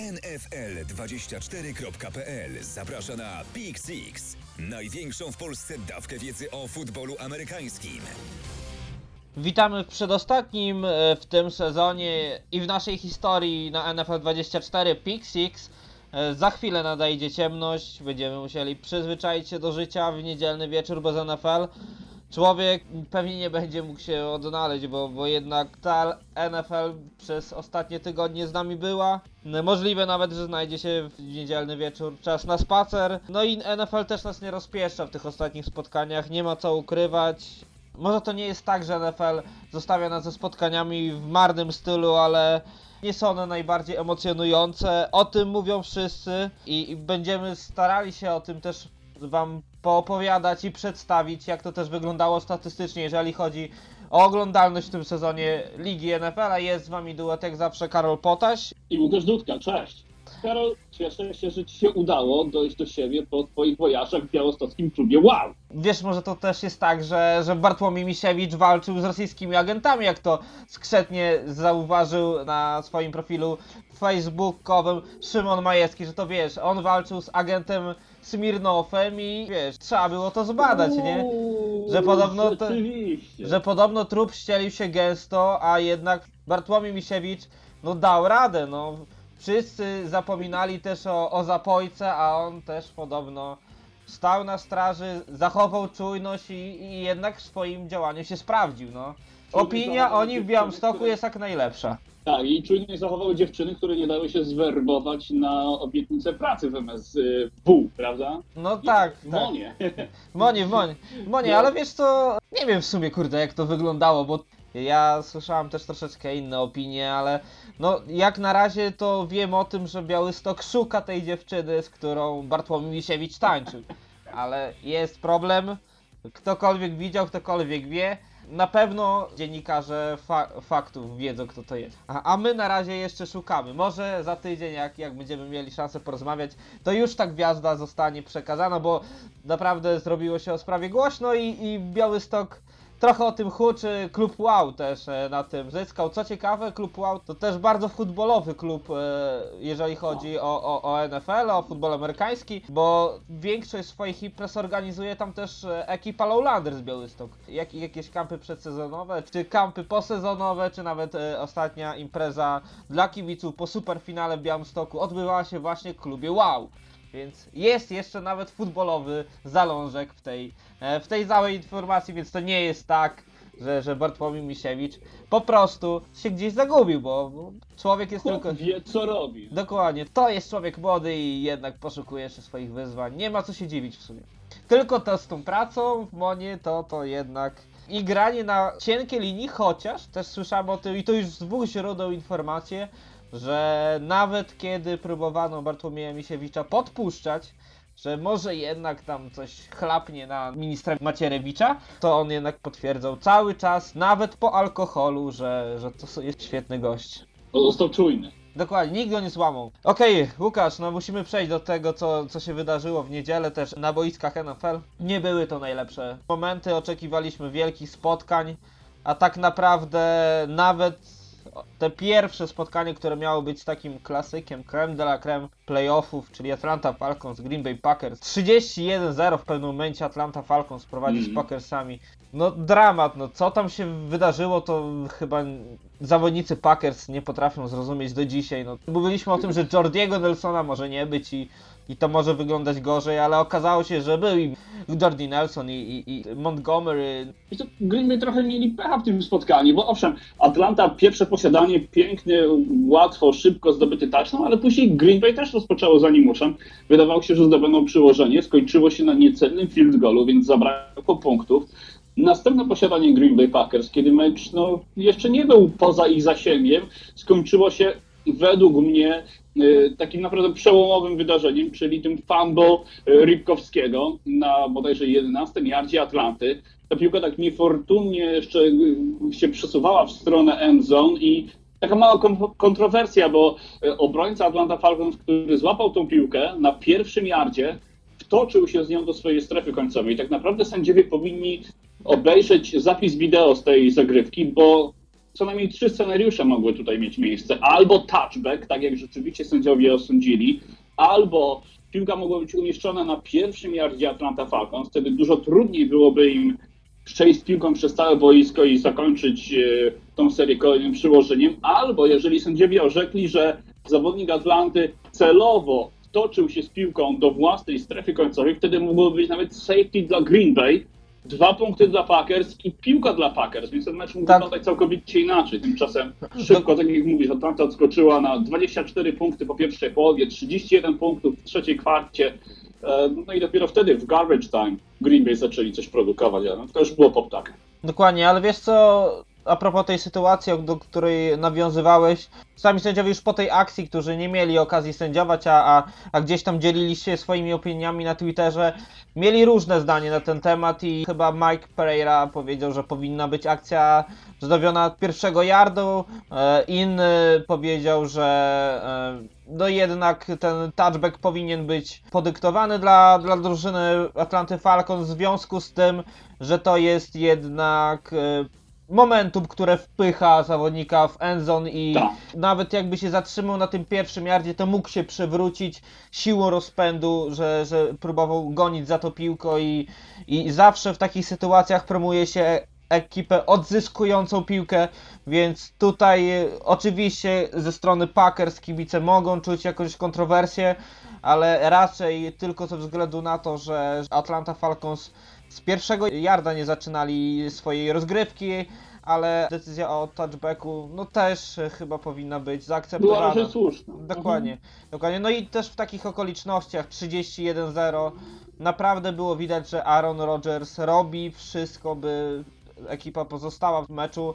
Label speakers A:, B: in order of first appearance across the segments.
A: NFL24.pl zaprasza na Pick Six, największą w Polsce dawkę wiedzy o futbolu amerykańskim.
B: Witamy w przedostatnim e, w tym sezonie i w naszej historii na NFL 24 Pick Six. E, Za chwilę nadejdzie ciemność, będziemy musieli przyzwyczaić się do życia w niedzielny wieczór bez NFL. Człowiek pewnie nie będzie mógł się odnaleźć, bo, bo jednak ta NFL przez ostatnie tygodnie z nami była. Możliwe nawet, że znajdzie się w niedzielny wieczór czas na spacer. No i NFL też nas nie rozpieszcza w tych ostatnich spotkaniach, nie ma co ukrywać. Może to nie jest tak, że NFL zostawia nas ze spotkaniami w marnym stylu, ale nie są one najbardziej emocjonujące. O tym mówią wszyscy i, i będziemy starali się o tym też Wam poopowiadać i przedstawić, jak to też wyglądało statystycznie, jeżeli chodzi o oglądalność w tym sezonie Ligi NFL. A jest z Wami duet jak zawsze Karol Potaś.
C: I Łukasz Dudka, cześć. Karol, cieszę się, że Ci się udało dojść do siebie po Twoich wojażach w białostockim klubie Wow!
B: Wiesz, może to też jest tak, że, że Bartłomiej Misiewicz walczył z rosyjskimi agentami, jak to skrzętnie zauważył na swoim profilu facebookowym Szymon Majewski, że to wiesz, on walczył z agentem Smirnowem i wiesz, trzeba było to zbadać, nie? Że podobno
C: Rzeczywiście.
B: Że podobno trup ścielił się gęsto, a jednak Bartłomiej Misiewicz no dał radę, no. Wszyscy zapominali też o, o zapojce, a on też podobno stał na straży, zachował czujność i, i jednak w swoim działaniu się sprawdził, no. Opinia o nim w Białymstoku jest jak najlepsza.
C: Tak, i czujnie zachowały dziewczyny, które nie dały się zwerbować na obietnicę pracy w MSW, prawda?
B: No
C: I
B: tak,
C: w
B: tak.
C: Monie.
B: W Monie, w Monie. W Monie,
C: No.
B: ale wiesz co, nie wiem w sumie kurde jak to wyglądało, bo ja słyszałem też troszeczkę inne opinie, ale no jak na razie to wiem o tym, że Białystok szuka tej dziewczyny, z którą Bartłomiej Misiewicz tańczył. Ale jest problem, ktokolwiek widział, ktokolwiek wie. Na pewno dziennikarze fa faktów wiedzą, kto to jest. A, a my na razie jeszcze szukamy. Może za tydzień, jak, jak będziemy mieli szansę porozmawiać, to już ta gwiazda zostanie przekazana, bo naprawdę zrobiło się o sprawie głośno i, i Białystok trochę o tym huczy. Klub Wow też e, na tym zyskał. Co ciekawe, Klub Wow to też bardzo futbolowy klub, e, jeżeli chodzi o, o, o NFL, o futbol amerykański, bo większość swoich imprez organizuje tam też e, ekipa Lowlander z Białystok. Jak, jakieś kampy przedsezonowe, czy kampy posezonowe, czy nawet ostatnia impreza dla kibiców po superfinale w Białymstoku odbywała się właśnie w klubie Wow. Więc jest jeszcze nawet futbolowy zalążek w tej, e, w tej całej informacji, więc to nie jest tak, że, że Bartłomiej Misiewicz po prostu się gdzieś zagubił, bo, człowiek jest tylko...
C: Chłop wie, co robi.
B: Dokładnie, to jest człowiek młody i jednak poszukuje jeszcze swoich wyzwań. Nie ma co się dziwić w sumie. Tylko to z tą pracą w Monie to, to jednak i granie na cienkiej linii, chociaż też słyszałem o tym i to już z dwóch źródeł informacje, że nawet kiedy próbowano Bartłomieja Misiewicza podpuszczać, że może jednak tam coś chlapnie na ministra Macierewicza, to on jednak potwierdzał cały czas, nawet po alkoholu, że, że to jest świetny gość.
C: Został czujny.
B: Dokładnie, nikt go nie złamał. Okej, Łukasz, no musimy przejść do tego, co, co się wydarzyło w niedzielę też na boiskach NFL. Nie były to najlepsze momenty, oczekiwaliśmy wielkich spotkań, a tak naprawdę nawet te pierwsze spotkanie, które miało być takim klasykiem, creme de la creme playoffów, czyli Atlanta Falcons, Green Bay Packers. 31-0 w pewnym momencie Atlanta Falcons prowadzi z
C: Mhm.
B: Packersami. No dramat, no co tam się wydarzyło, to chyba zawodnicy Packers nie potrafią zrozumieć do dzisiaj. No, mówiliśmy o tym, że Jordiego Nelsona może nie być i, i to może wyglądać gorzej, ale okazało się, że był i Jordi Nelson i, i, i Montgomery.
C: Wiesz co, Green Bay trochę mieli pecha w tym spotkaniu, bo owszem, Atlanta pierwsze posiadanie pięknie, łatwo, szybko zdobyty touchdown, ale później Green Bay też rozpoczęło za nim. Wydawało się, że zdobędą przyłożenie, skończyło się na niecelnym field goalu, więc zabrakło punktów. Następne posiadanie Green Bay Packers, kiedy mecz no, jeszcze nie był poza ich zasięgiem, skończyło się według mnie takim naprawdę przełomowym wydarzeniem, czyli tym fumble y, Rybkowskiego na bodajże 11 yardzie Atlanty. Ta piłka tak niefortunnie jeszcze y, się przesuwała w stronę end zone i taka mała kon- kontrowersja, bo obrońca Atlanta Falcons, który złapał tą piłkę na pierwszym yardzie, wtoczył się z nią do swojej strefy końcowej. Tak naprawdę sędziowie powinni obejrzeć zapis wideo z tej zagrywki, bo co najmniej trzy scenariusze mogły tutaj mieć miejsce. Albo touchback, tak jak rzeczywiście sędziowie osądzili, albo piłka mogła być umieszczona na pierwszym yardzie Atlanta Falcons, wtedy dużo trudniej byłoby im przejść z piłką przez całe boisko i zakończyć e, tą serię kolejnym przyłożeniem, albo jeżeli sędziowie orzekli, że zawodnik Atlanty celowo wtoczył się z piłką do własnej strefy końcowej, wtedy mogłoby być nawet safety dla Green Bay, dwa punkty dla Packers i piłka dla Packers, więc ten mecz mógł
B: Tak.
C: wyglądać całkowicie inaczej. Tymczasem szybko, tak jak mówisz, Atlanta odskoczyła na 24 punkty po pierwszej połowie, 31 punktów w trzeciej kwarcie, e, no i dopiero wtedy w garbage time Green Bay zaczęli coś produkować, ale to już było po ptakach.
B: Dokładnie, ale wiesz co, a propos tej sytuacji, do której nawiązywałeś, sami sędziowie już po tej akcji, którzy nie mieli okazji sędziować, a, a, a gdzieś tam dzielili się swoimi opiniami na Twitterze, mieli różne zdanie na ten temat i chyba Mike Pereira powiedział, że powinna być akcja zdobiona od pierwszego yardu, e, inny powiedział, że e, no jednak ten touchback powinien być podyktowany dla, dla drużyny Atlanty Falcons w związku z tym, że to jest jednak e, momentum, które wpycha zawodnika w endzone i
C: Tak.
B: nawet jakby się zatrzymał na tym pierwszym yardzie, to mógł się przewrócić siłą rozpędu, że, że próbował gonić za to piłko i, i zawsze w takich sytuacjach promuje się ekipę odzyskującą piłkę, więc tutaj e, oczywiście ze strony Packers kibice mogą czuć jakąś kontrowersję, ale raczej tylko ze względu na to, że Atlanta Falcons z pierwszego yarda nie zaczynali swojej rozgrywki, ale decyzja o touchbacku no też chyba powinna być
C: Była
B: zaakceptowana.
C: raczej słuszna.
B: Dokładnie, dokładnie. No i też w takich okolicznościach 31-0 naprawdę było widać, że Aaron Rodgers robi wszystko, by ekipa pozostała w meczu.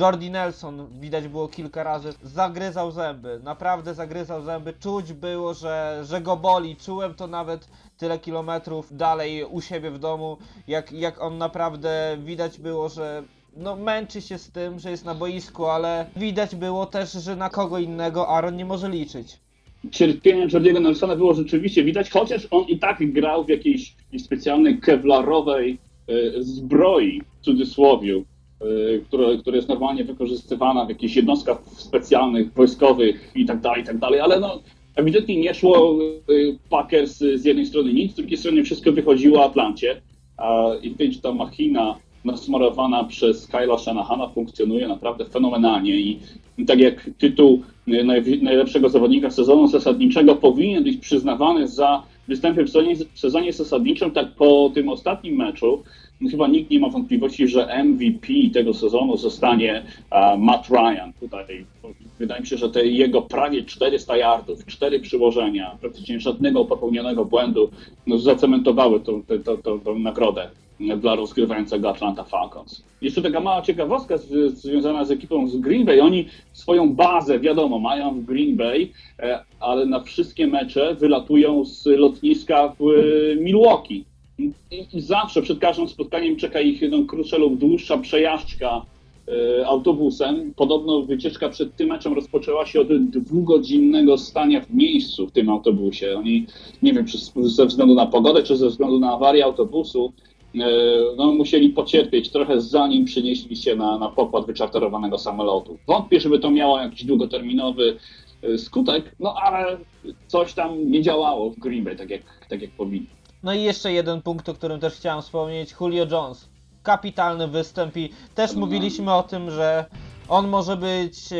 B: Jordi Nelson widać było kilka razy, zagryzał zęby, naprawdę zagryzał zęby, czuć było, że, że go boli, czułem to nawet tyle kilometrów dalej u siebie w domu, jak, jak on naprawdę widać było, że no męczy się z tym, że jest na boisku, ale widać było też, że na kogo innego Aaron nie może liczyć.
C: cierpienia Jordiego Nelsona było rzeczywiście widać, chociaż on i tak grał w jakiejś specjalnej kevlarowej e, zbroi, w cudzysłowie, e, która, która jest normalnie wykorzystywana w jakichś jednostkach specjalnych, wojskowych i tak dalej, i tak dalej, ale no ewidentnie nie szło e, Packers z jednej strony nic, z drugiej strony wszystko wychodziło Atlancie a, i widać, że ta machina nasmarowana przez Kyla Shanahana funkcjonuje naprawdę fenomenalnie i tak jak tytuł naj, najlepszego zawodnika sezonu zasadniczego powinien być przyznawany za występy w sezonie, w sezonie zasadniczym, tak po tym ostatnim meczu chyba nikt nie ma wątpliwości, że MVP tego sezonu zostanie e, Matt Ryan. Tutaj wydaje mi się, że te jego prawie 400 yardów, 4 przyłożenia, praktycznie żadnego popełnionego błędu no, zacementowały tą, tą, tą, tą nagrodę dla rozgrywającego Atlanta Falcons. Jeszcze taka mała ciekawostka z, związana z ekipą z Green Bay. Oni swoją bazę, wiadomo, mają w Green Bay, e, ale na wszystkie mecze wylatują z lotniska w e, Milwaukee. I, I zawsze przed każdym spotkaniem czeka ich no, krótsza lub dłuższa przejażdżka e, autobusem. Podobno wycieczka przed tym meczem rozpoczęła się od dwugodzinnego stania w miejscu w tym autobusie. Oni, nie wiem, czy ze względu na pogodę, czy ze względu na awarię autobusu, e, no, musieli pocierpieć trochę zanim przynieśli się na, na pokład wyczarterowanego samolotu. Wątpię, żeby to miało jakiś długoterminowy e, skutek, no ale coś tam nie działało w Green Bay tak jak, tak jak powinno.
B: No i jeszcze jeden punkt, o którym też chciałem wspomnieć, Julio Jones. Kapitalny występ i też
C: No.
B: mówiliśmy o tym, że on może być e,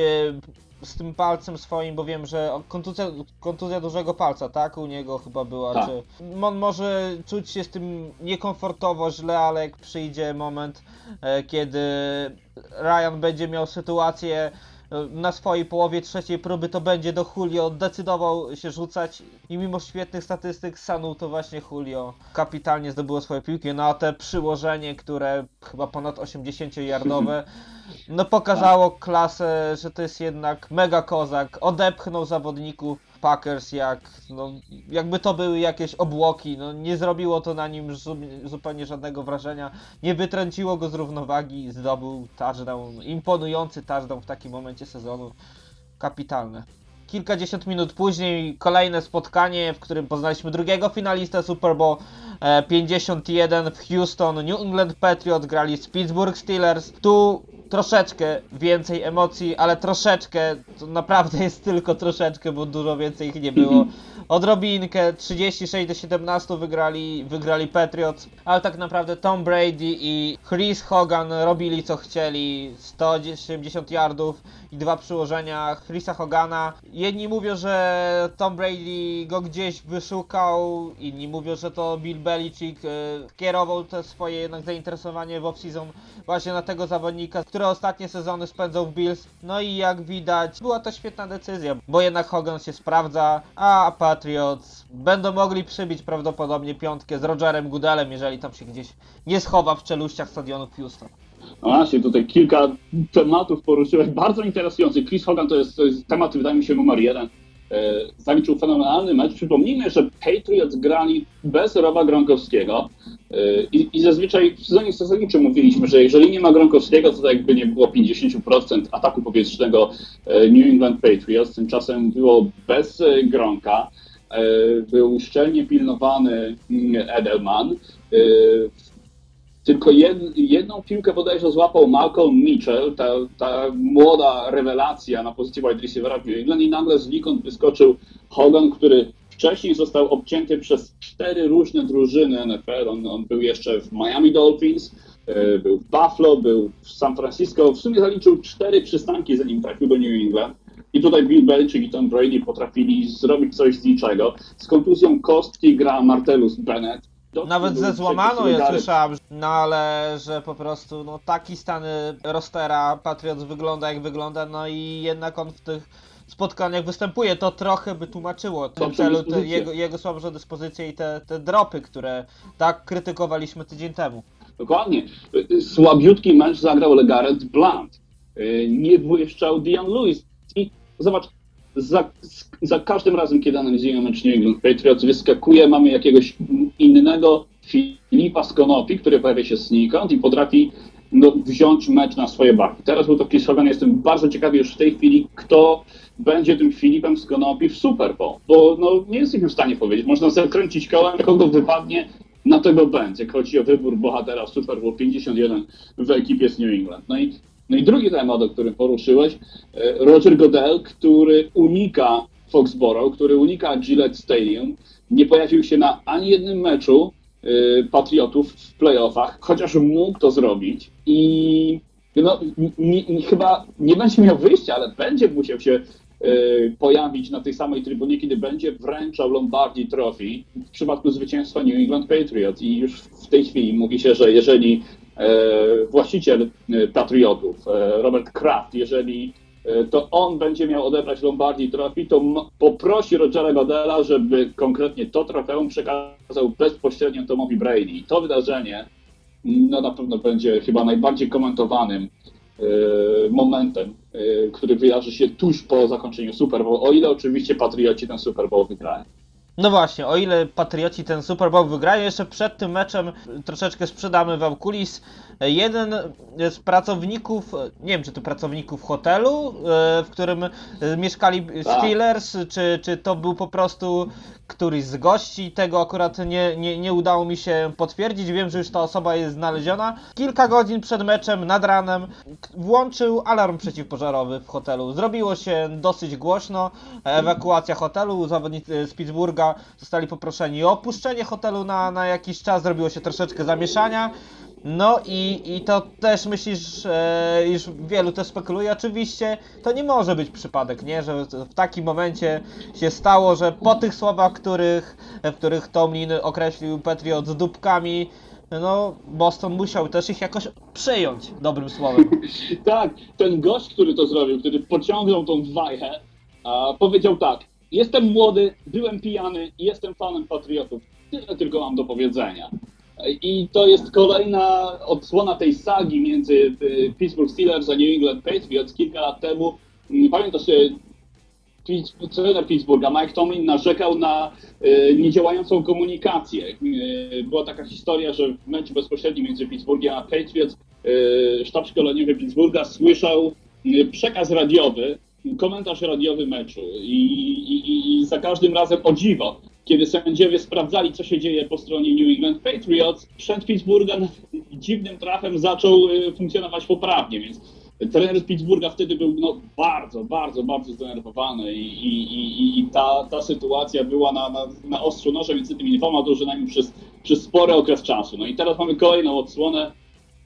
B: z tym palcem swoim, bo wiem, że kontuzja, kontuzja dużego palca, tak? U niego chyba była.
C: Tak.
B: Czy on może czuć się z tym niekomfortowo, źle, ale jak przyjdzie moment, e, kiedy Ryan będzie miał sytuację na swojej połowie trzeciej próby, to będzie do Julio decydował się rzucać i mimo świetnych statystyk Sanu to właśnie Julio kapitalnie zdobyło swoje piłki, no a te przyłożenie, które chyba ponad 80-yardowe, no pokazało klasę, że to jest jednak mega kozak, odepchnął zawodników Packers jak, no, jakby to były jakieś obłoki, no nie zrobiło to na nim zu- zupełnie żadnego wrażenia, nie wytrąciło go z równowagi, zdobył touchdown, imponujący touchdown w takim momencie sezonu, kapitalne. Kilkadziesiąt minut później kolejne spotkanie, w którym poznaliśmy drugiego finalistę Super Bowl e, 51 w Houston. New England Patriots grali z Pittsburgh Steelers. Tu troszeczkę więcej emocji, ale troszeczkę, to naprawdę jest tylko troszeczkę, bo dużo więcej ich nie było. Odrobinkę, 36 do 17 wygrali, wygrali Patriots, ale tak naprawdę Tom Brady i Chris Hogan robili co chcieli, 180 yardów i dwa przyłożenia Chrisa Hogana. Jedni mówią, że Tom Brady go gdzieś wyszukał, inni mówią, że to Bill Belichick e, kierował te swoje jednak zainteresowanie w off-season właśnie na tego zawodnika, który ostatnie sezony spędzał w Bills. No i jak widać, była to świetna decyzja, bo jednak Hogan się sprawdza, a Patriots będą mogli przybić prawdopodobnie piątkę z Rogerem Goodellem, jeżeli tam się gdzieś nie schowa w czeluściach stadionu Houston.
C: No właśnie, tutaj kilka tematów poruszyłeś, bardzo interesujący. Chris Hogan to jest, to jest temat, wydaje mi się, numer jeden. E, zaliczył fenomenalny mecz. Przypomnijmy, że Patriots grali bez Roba Gronkowskiego e, i, i zazwyczaj w sezonie zasadniczym mówiliśmy, że jeżeli nie ma Gronkowskiego, to tak jakby nie było 50% ataku powietrznego e, New England Patriots. Tymczasem było bez Gronka. E, Był szczelnie pilnowany mm, Edelman. E, tylko jed, jedną piłkę bodajże złapał Malcolm Mitchell, ta, ta młoda rewelacja na pozycji wide receivera w New England i nagle znikąd wyskoczył Hogan, który wcześniej został obcięty przez cztery różne drużyny NFL. On, on był jeszcze w Miami Dolphins, e, był w Buffalo, był w San Francisco. W sumie zaliczył cztery przystanki, zanim trafił do New England. I tutaj Bill Belichick i Tom Brady potrafili zrobić coś z niczego. Z kontuzją kostki gra Martellus Bennett.
B: Nawet ze złamaną ja słyszałem, no ale że po prostu no taki stany rostera Patriots wygląda jak wygląda, no i jednak on w tych spotkaniach występuje, to trochę by tłumaczyło tym celu te, jego, jego słabszą dyspozycję i te, te dropy, które tak krytykowaliśmy tydzień temu.
C: Dokładnie. Słabiutki mecz zagrał Legaret Blunt. Yy, Nie błyszczał Dion Lewis. Zobacz, za, za każdym razem, kiedy analizujemy mecz New England Patriots, wyskakuje, mamy jakiegoś innego Filipa Skonopi, który pojawia się znikąd i potrafi no, wziąć mecz na swoje barki. Teraz był to Chris Hogan, jestem bardzo ciekawy już w tej chwili, kto będzie tym Filipem Skonopi w Super Bowl, bo no, nie jesteśmy w stanie powiedzieć. Można zakręcić kołem, kogo wypadnie, na tego będzie, jak chodzi o wybór bohatera Super Bowl 51 w ekipie z New England. No i, no i drugi temat, o którym poruszyłeś, e, Roger Goodell, który unika Foxborough, który unika Gillette Stadium, nie pojawił się na ani jednym meczu e, Patriotów w playoffach, chociaż mógł to zrobić i no, chyba nie będzie miał wyjścia, ale będzie musiał się e, pojawić na tej samej trybunie, kiedy będzie wręczał Lombardi Trophy w przypadku zwycięstwa New England Patriots. I już w tej chwili mówi się, że jeżeli właściciel e, Patriotów, e, Robert Kraft, jeżeli e, to on będzie miał odebrać Lombardi Trophy, to poprosi Rogera Godela, żeby konkretnie to trofeum przekazał bezpośrednio Tomowi Brady. I to wydarzenie no na pewno będzie chyba najbardziej komentowanym e, momentem, e, który wydarzy się tuż po zakończeniu Super Bowl, o ile oczywiście Patrioci ten Super Bowl wygrają.
B: No właśnie, o ile Patrioci ten Super Bowl wygrają, jeszcze przed tym meczem troszeczkę sprzedamy wam kulis. Jeden z pracowników, nie wiem czy to pracowników hotelu, e, w którym e, mieszkali Steelers, czy, czy to był po prostu któryś z gości, tego akurat nie, nie, nie udało mi się potwierdzić, wiem, że już ta osoba jest znaleziona. Kilka godzin przed meczem, nad ranem, włączył alarm przeciwpożarowy w hotelu. Zrobiło się dosyć głośno, ewakuacja hotelu, zawodnicy z Pittsburgha zostali poproszeni o opuszczenie hotelu na, na jakiś czas, zrobiło się troszeczkę zamieszania. No i, i to też myślisz, e, iż wielu też spekuluje, oczywiście to nie może być przypadek, nie? Że w takim momencie się stało, że po tych słowach, których, w których Tomlin określił Patriots dupkami, no Boston musiał też ich jakoś przyjąć dobrym słowem.
C: Tak, ten gość, który to zrobił, który pociągnął tą wajchę, powiedział tak, jestem młody, byłem pijany i jestem fanem Patriotów. Tyle tylko mam do powiedzenia. I to jest kolejna odsłona tej sagi między y, Pittsburgh Steelers a New England Patriots kilka lat temu. Mm, Pamiętasz, Pitts- trener Pittsburgha, Mike Tomlin narzekał na y, niedziałającą komunikację. Była taka historia, że w meczu bezpośrednim między Pittsburghem a Patriots sztab szkoleniowy Pittsburgha słyszał przekaz radiowy, komentarz radiowy meczu i, i, i za każdym razem o dziwo, kiedy sędziowie sprawdzali, co się dzieje po stronie New England Patriots, sprzęt Pittsburgha dziwnym trafem zaczął y, funkcjonować poprawnie, więc trener Pittsburgha wtedy był no, bardzo, bardzo, bardzo zdenerwowany i, i, i, ta, ta sytuacja była na, na, na ostrzu noża między tymi dwoma drużynami przez, przez spory okres czasu. No i teraz mamy kolejną odsłonę,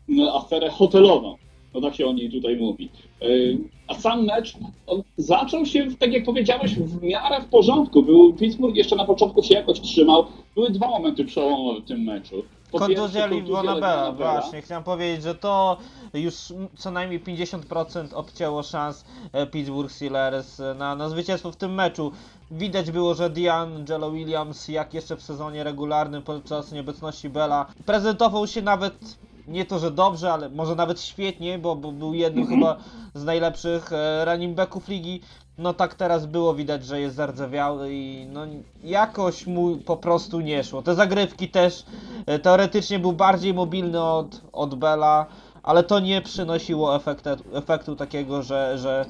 C: no, aferę hotelową. No tak się o niej tutaj mówi. Yy, A sam mecz on zaczął się, tak jak powiedziałeś, w miarę w porządku. Był Pittsburgh jeszcze na początku się jakoś trzymał. Były dwa momenty przełomowe w tym meczu. Po
B: Kontuzja
C: pierwsze,
B: Livona
C: kontuzja
B: Bella,
C: Le'Veona Bella.
B: właśnie. Chciałem powiedzieć, że to już co najmniej 50% obcięło szans e, Pittsburgh Steelers e, na, na zwycięstwo w tym meczu. Widać było, że D'Angelo Williams, jak jeszcze w sezonie regularnym podczas nieobecności Bella, prezentował się nawet nie to, że dobrze, ale może nawet świetnie, bo, bo był jednym
C: Mhm.
B: chyba z najlepszych e, running backów ligi. No tak teraz było widać, że jest zardzewiały i no jakoś mu po prostu nie szło. Te zagrywki też e, teoretycznie był bardziej mobilny od, od Bella, ale to nie przynosiło efektu, efektu takiego, że, że,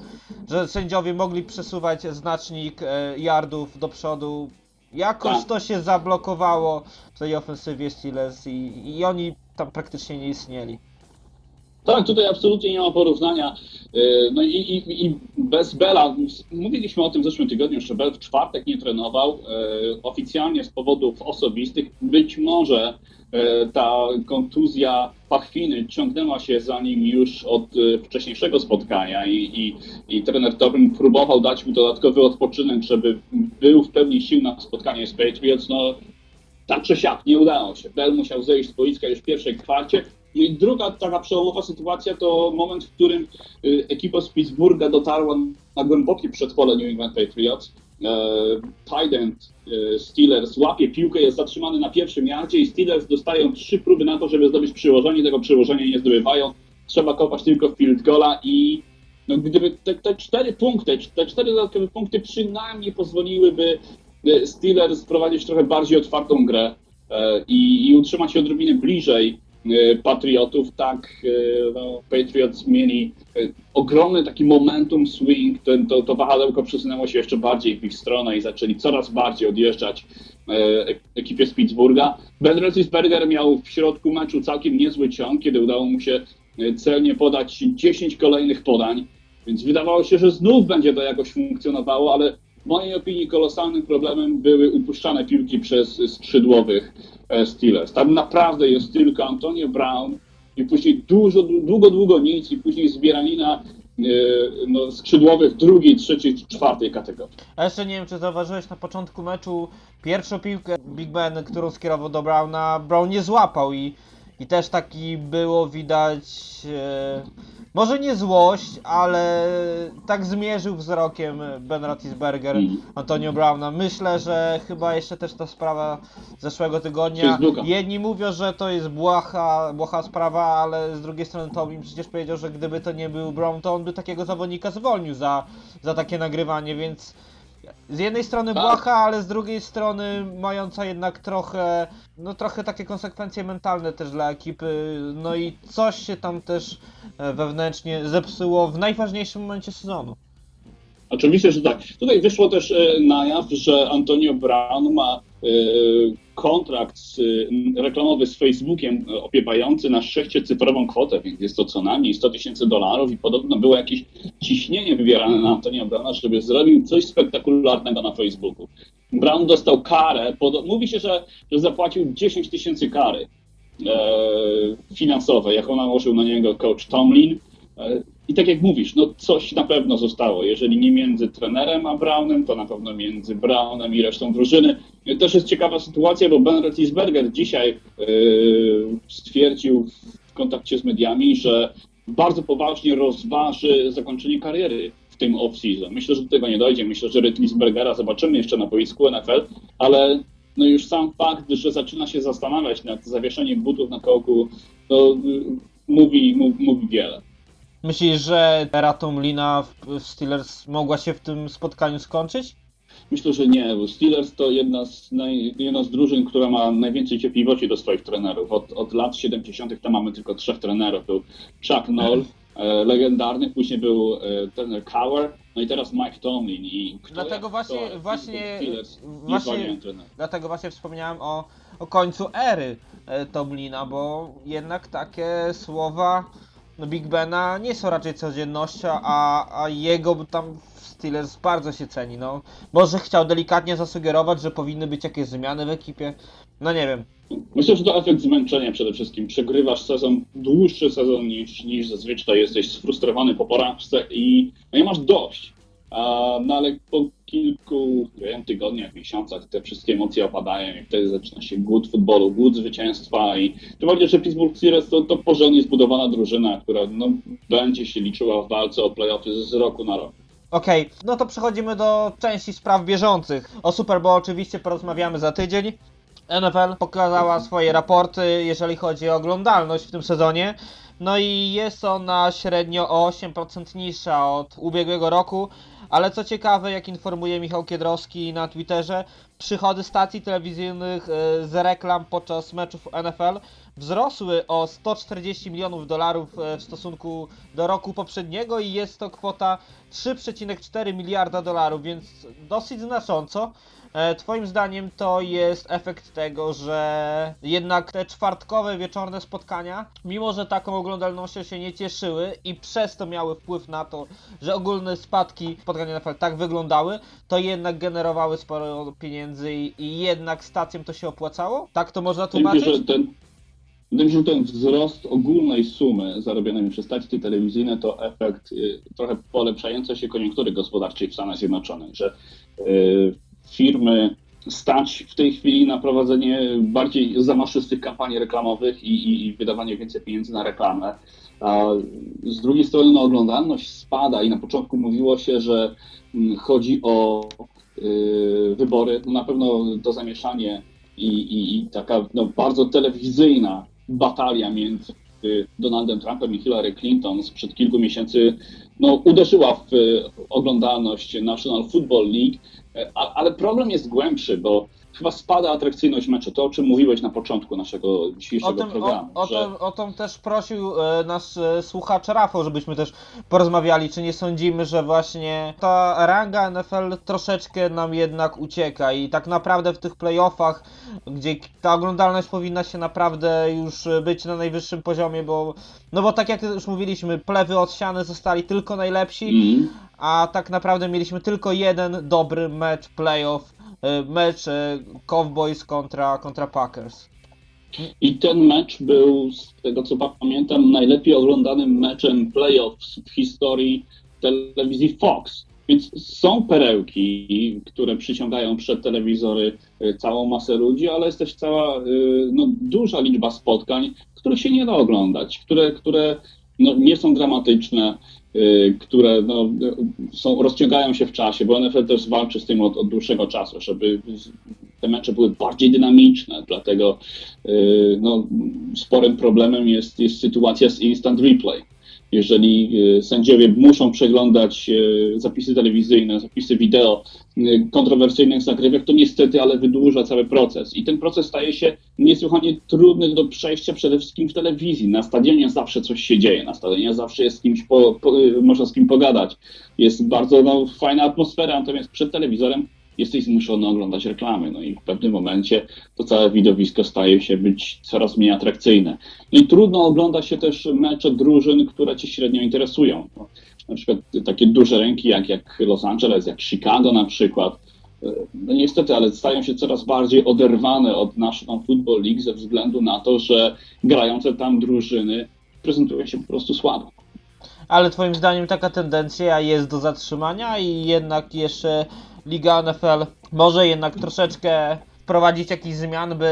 B: że sędziowie mogli przesuwać znacznik e, yardów do przodu. Jakoś
C: Tak.
B: to się zablokowało w tej ofensywie Steelers i, i oni tam praktycznie nie istnieli.
C: Tak, tutaj absolutnie nie ma porównania. Yy, No i, i, i bez Bela, mówiliśmy o tym w zeszłym tygodniu, że Bell w czwartek nie trenował yy, oficjalnie z powodów osobistych. Być może yy, ta kontuzja pachwiny ciągnęła się za nim już od wcześniejszego spotkania i, i, i trener Tobin próbował dać mu dodatkowy odpoczynek, żeby był w pełni sił na spotkanie z Patriots. No, tak czy siak, nie udało się. Bell musiał zejść z boiska już w pierwszej kwarcie. No i druga taka przełomowa sytuacja to moment, w którym y, ekipa z Pittsburgha dotarła na głębokie przedpole New England Patriots. E, tight end e, Steelers łapie piłkę, jest zatrzymany na pierwszym jardzie i Steelers dostają trzy próby na to, żeby zdobyć przyłożenie. Tego przyłożenia nie zdobywają. Trzeba kopać tylko w field goala i no, gdyby te, te cztery punkty, te cztery dodatkowe punkty przynajmniej pozwoliłyby Steelers prowadzić trochę bardziej otwartą grę e, i, i utrzymać się odrobinę bliżej e, Patriotów, tak e, no, Patriots mieli ogromny taki momentum swing, to, to, to wahadełko przesunęło się jeszcze bardziej w ich stronę i zaczęli coraz bardziej odjeżdżać ek- ekipie z Pittsburgha. Ben Roethlisberger miał w środku meczu całkiem niezły ciąg, kiedy udało mu się celnie podać 10 kolejnych podań, więc wydawało się, że znów będzie to jakoś funkcjonowało, ale mojej opinii kolosalnym problemem były upuszczane piłki przez skrzydłowych e, Steelers. Tam naprawdę jest tylko Antonio Brown i później dużo, długo, długo nic i później zbieranina e, no, skrzydłowych drugiej, trzeciej, czwartej kategorii.
B: A jeszcze nie wiem, czy zauważyłeś na początku meczu pierwszą piłkę Big Ben, którą skierował do Browna, Brown nie złapał i, i też taki było widać, e, może nie złość, ale tak zmierzył wzrokiem Ben Roethlisberger
C: Mm.
B: Antonio Browna. Myślę, że chyba jeszcze też ta sprawa zeszłego tygodnia. Jedni mówią, że to jest błaha, błaha sprawa, ale z drugiej strony Tobin przecież powiedział, że gdyby to nie był Brown, to on by takiego zawodnika zwolnił za, za takie nagrywanie, więc z jednej strony
C: Tak.
B: błaha, ale z drugiej strony mająca jednak trochę, no trochę takie konsekwencje mentalne też dla ekipy, no i coś się tam też e, wewnętrznie zepsuło w najważniejszym momencie sezonu.
C: Oczywiście, że tak. Tutaj wyszło też e, na jaw, że Antonio Brown ma kontrakt z, e, reklamowy z Facebookiem e, opiewający na sześciocyfrową kwotę, więc jest to co najmniej 100 tysięcy dolarów i podobno było jakieś ciśnienie wywierane na Antonio Browna, żeby zrobił coś spektakularnego na Facebooku. Brown dostał karę, mówi się, że, że zapłacił 10 tysięcy kary e, finansowej, jaką nałożył na niego coach Tomlin. E, I tak jak mówisz, no coś na pewno zostało. Jeżeli nie między trenerem a Brownem, to na pewno między Brownem i resztą drużyny. Też jest ciekawa sytuacja, bo Ben Roethlisberger dzisiaj e, stwierdził w kontakcie z mediami, że bardzo poważnie rozważy zakończenie kariery w tym off-season. Myślę, że do tego nie dojdzie. Myślę, że Roethlisbergera zobaczymy jeszcze na boisku NFL, ale no już sam fakt, że zaczyna się zastanawiać nad zawieszeniem butów na kołku, to mówi, mówi, mówi wiele.
B: Myślisz, że era Tomlina w Steelers mogła się w tym spotkaniu skończyć?
C: Myślę, że nie, Steelers to jedna z, naj, jedna z drużyn, która ma najwięcej cierpliwości do swoich trenerów. Od, od lat 70. tam mamy tylko trzech trenerów. Był Chuck Noll, e, legendarny, później był e, trener Cower, no i teraz Mike Tomlin. I kto
B: Dlatego właśnie-
C: kto,
B: właśnie-
C: Steelers
B: właśnie-. Dlatego właśnie wspomniałem o, o końcu ery e, Tomlina, bo jednak takie słowa Big Bena nie są raczej codziennością, a, a jego tam Steelers bardzo się ceni, no. Może chciał delikatnie zasugerować, że powinny być jakieś zmiany w ekipie. No nie wiem.
C: Myślę, że to efekt zmęczenia przede wszystkim. Przegrywasz sezon, dłuższy sezon niż, niż zazwyczaj, jesteś sfrustrowany po porażce i no i masz dość. No ale po kilku nie wiem, tygodniach, miesiącach te wszystkie emocje opadają i wtedy zaczyna się głód futbolu, głód zwycięstwa i tym bardziej, że Pittsburgh Steelers to, to porządnie zbudowana drużyna, która no, będzie się liczyła w walce o playoffy z roku na rok.
B: Okej, no to przechodzimy do części spraw bieżących. O Super Bowl oczywiście porozmawiamy za tydzień. NFL pokazała swoje raporty, jeżeli chodzi o oglądalność w tym sezonie. No i jest ona średnio o 8% niższa od ubiegłego roku. Ale co ciekawe, jak informuje Michał Kiedrowski na Twitterze, przychody stacji telewizyjnych e, z reklam podczas meczów NFL wzrosły o 140 milionów dolarów e, w stosunku do roku poprzedniego i jest to kwota 3,4 miliarda dolarów, więc dosyć znacząco. E, Twoim zdaniem to jest efekt tego, że jednak te czwartkowe wieczorne spotkania, mimo że taką oglądalnością się nie cieszyły i przez to miały wpływ na to, że ogólne spadki spotkania NFL tak wyglądały, to jednak generowały sporo pieniędzy i, jednak stacjom to się opłacało? Tak to można tłumaczyć?
C: ten, wydaje mi się, że ten wzrost ogólnej sumy zarobionej przez stacje telewizyjne to efekt y, trochę polepszającej się koniunktury gospodarczej w Stanach Zjednoczonych, że y, firmy stać w tej chwili na prowadzenie bardziej zamaszystych kampanii reklamowych i, i, i wydawanie więcej pieniędzy na reklamę. A z drugiej strony no, oglądalność spada i na początku mówiło się, że mm, chodzi o y, wybory, no na pewno to zamieszanie i, i, i taka no, bardzo telewizyjna batalia między y, Donaldem Trumpem i Hillary Clinton sprzed kilku miesięcy no, uderzyła w y, oglądalność National Football League, a, ale problem jest głębszy, bo chyba spada atrakcyjność meczu. To, o czym mówiłeś na początku naszego
B: O
C: dzisiejszego
B: tym,
C: programu.
B: o, o,
C: że...
B: tym, o tym też prosił e, nasz e, słuchacz Rafał, żebyśmy też porozmawiali, czy nie sądzimy, że właśnie ta ranga NFL troszeczkę nam jednak ucieka i tak naprawdę w tych playoffach, gdzie ta oglądalność powinna się naprawdę już być na najwyższym poziomie, bo no bo tak jak już mówiliśmy, plewy od ściany zostali tylko najlepsi,
C: Mm.
B: a tak naprawdę mieliśmy tylko jeden dobry mecz playoff, mecz e, Cowboys kontra, kontra Packers.
C: I ten mecz był, z tego co pamiętam, najlepiej oglądanym meczem playoffs w historii telewizji Fox. Więc są perełki, które przyciągają przed telewizory y, całą masę ludzi, ale jest też cała no, duża liczba spotkań, których się nie da oglądać, które, które no, nie są dramatyczne, które no, y, są, rozciągają się w czasie, bo NFL też walczy z tym od, od dłuższego czasu, żeby te mecze były bardziej dynamiczne, dlatego y, no, sporym problemem jest, jest sytuacja z instant replay. Jeżeli y, sędziowie muszą przeglądać y, zapisy telewizyjne, zapisy wideo y, kontrowersyjnych zagrywek, to niestety, ale wydłuża cały proces. I ten proces staje się niesłychanie trudny do przejścia przede wszystkim w telewizji. Na stadionie zawsze coś się dzieje, na stadionie zawsze jest z kimś, po, po, można z kim pogadać. Jest bardzo no, fajna atmosfera, natomiast przed telewizorem jesteś zmuszony oglądać reklamy. No i w pewnym momencie to całe widowisko staje się być coraz mniej atrakcyjne. No i trudno ogląda się też mecze drużyn, które cię średnio interesują. No, na przykład takie duże ręki jak, jak Los Angeles, jak Chicago na przykład. No niestety, ale stają się coraz bardziej oderwane od National Football League ze względu na to, że grające tam drużyny prezentują się po prostu słabo.
B: Ale twoim zdaniem taka tendencja jest do zatrzymania i jednak jeszcze Liga NFL może jednak troszeczkę wprowadzić jakiś zmian, by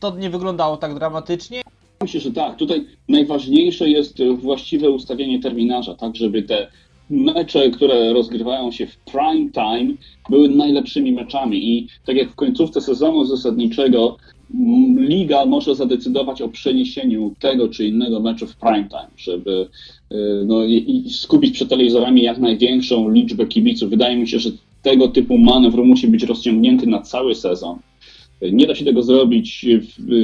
B: to nie wyglądało tak dramatycznie?
C: Myślę, że tak. Tutaj najważniejsze jest właściwe ustawienie terminarza, tak żeby te mecze, które rozgrywają się w prime time, były najlepszymi meczami. I tak jak w końcówce sezonu zasadniczego liga może zadecydować o przeniesieniu tego czy innego meczu w prime time, żeby y, no, skupić przed telewizorami jak największą liczbę kibiców. Wydaje mi się, że tego typu manewr musi być rozciągnięty na cały sezon. Nie da się tego zrobić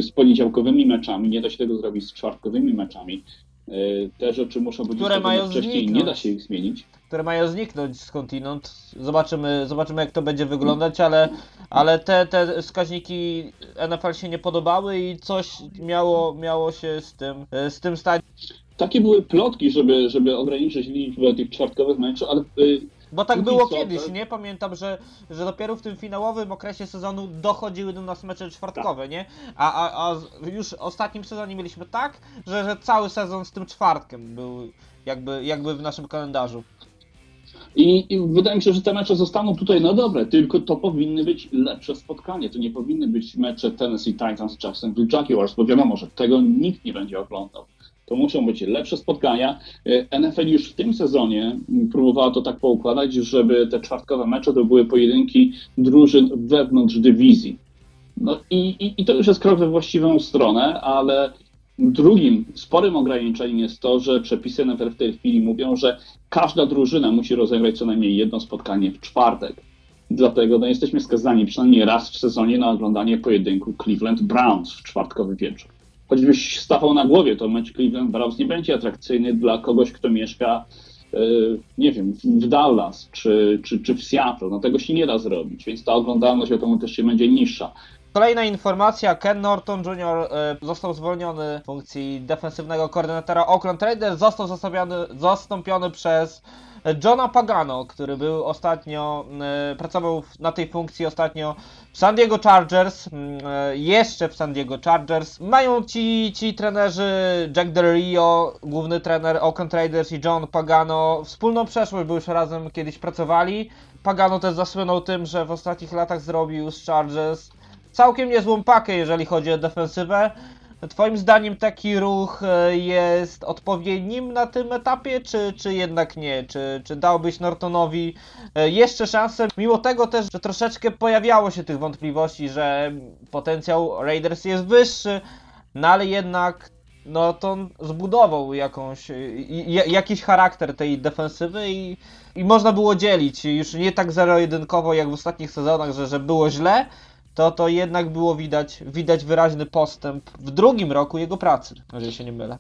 C: z poniedziałkowymi meczami, nie da się tego zrobić z czwartkowymi meczami. E, Te rzeczy muszą być
B: Które mają
C: wcześniej,
B: zniknąć.
C: nie da się ich zmienić.
B: które mają zniknąć skądinąd. Zobaczymy, zobaczymy jak to będzie wyglądać, ale, ale te, te wskaźniki NFL się nie podobały i coś miało, miało się z tym, z tym stać.
C: takie były plotki, żeby, żeby ograniczyć liczbę tych czwartkowych meczów, ale y,
B: Bo tak było kiedyś,
C: tak?
B: nie? Pamiętam, że, że dopiero w tym finałowym okresie sezonu dochodziły do nas mecze czwartkowe, nie? A, a, a z- już w ostatnim sezonie mieliśmy tak, że, że cały sezon z tym czwartkiem był jakby, jakby w naszym kalendarzu.
C: I, I wydaje mi się, że te mecze zostaną tutaj na dobre, tylko to powinny być lepsze spotkania. To nie powinny być mecze Tennessee Titans, Jacksonville Jaguars, bo wiadomo, że tego nikt nie będzie oglądał. To muszą być lepsze spotkania. E, NFL już w tym sezonie próbowała to tak poukładać, żeby te czwartkowe mecze to były pojedynki drużyn wewnątrz dywizji. No i, i, i to już jest krok we właściwą stronę, ale drugim sporym ograniczeniem jest to, że przepisy NFL w tej chwili mówią, że każda drużyna musi rozegrać co najmniej jedno spotkanie w czwartek. Dlatego no, jesteśmy skazani przynajmniej raz w sezonie na oglądanie pojedynku Cleveland Browns w czwartkowy wieczór. Choćbyś stawał na głowie, to mecz Cleveland Browns nie będzie atrakcyjny dla kogoś, kto mieszka, e, nie wiem, w Dallas czy, czy, czy w Seattle. No tego się nie da zrobić, więc ta oglądalność automatycznie będzie niższa.
B: Kolejna informacja, Ken Norton Jr. e, został zwolniony z funkcji defensywnego koordynatora Oakland Raiders, został zastąpiony, przez Johna Pagano, który był ostatnio, e, pracował na tej funkcji ostatnio w San Diego Chargers, mm, e, jeszcze w San Diego Chargers. Mają ci, ci trenerzy Jack Del Rio, główny trener Oakland Raiders i John Pagano wspólną przeszłość, bo już razem kiedyś pracowali. Pagano też zasłynął tym, że w ostatnich latach zrobił z Chargers całkiem niezłą pakę, jeżeli chodzi o defensywę. Twoim zdaniem taki ruch e, jest odpowiednim na tym etapie, czy, czy jednak nie? Czy, czy dałbyś Nortonowi e, jeszcze szansę? Mimo tego też, że troszeczkę pojawiało się tych wątpliwości, że potencjał Raiders jest wyższy, no ale jednak Norton zbudował jakąś, i- jakiś charakter tej defensywy i, i można było dzielić. Już nie tak zero-jedynkowo jak w ostatnich sezonach, że, że było źle, to, to jednak było widać, widać wyraźny postęp w drugim roku jego pracy, jeżeli się nie mylę.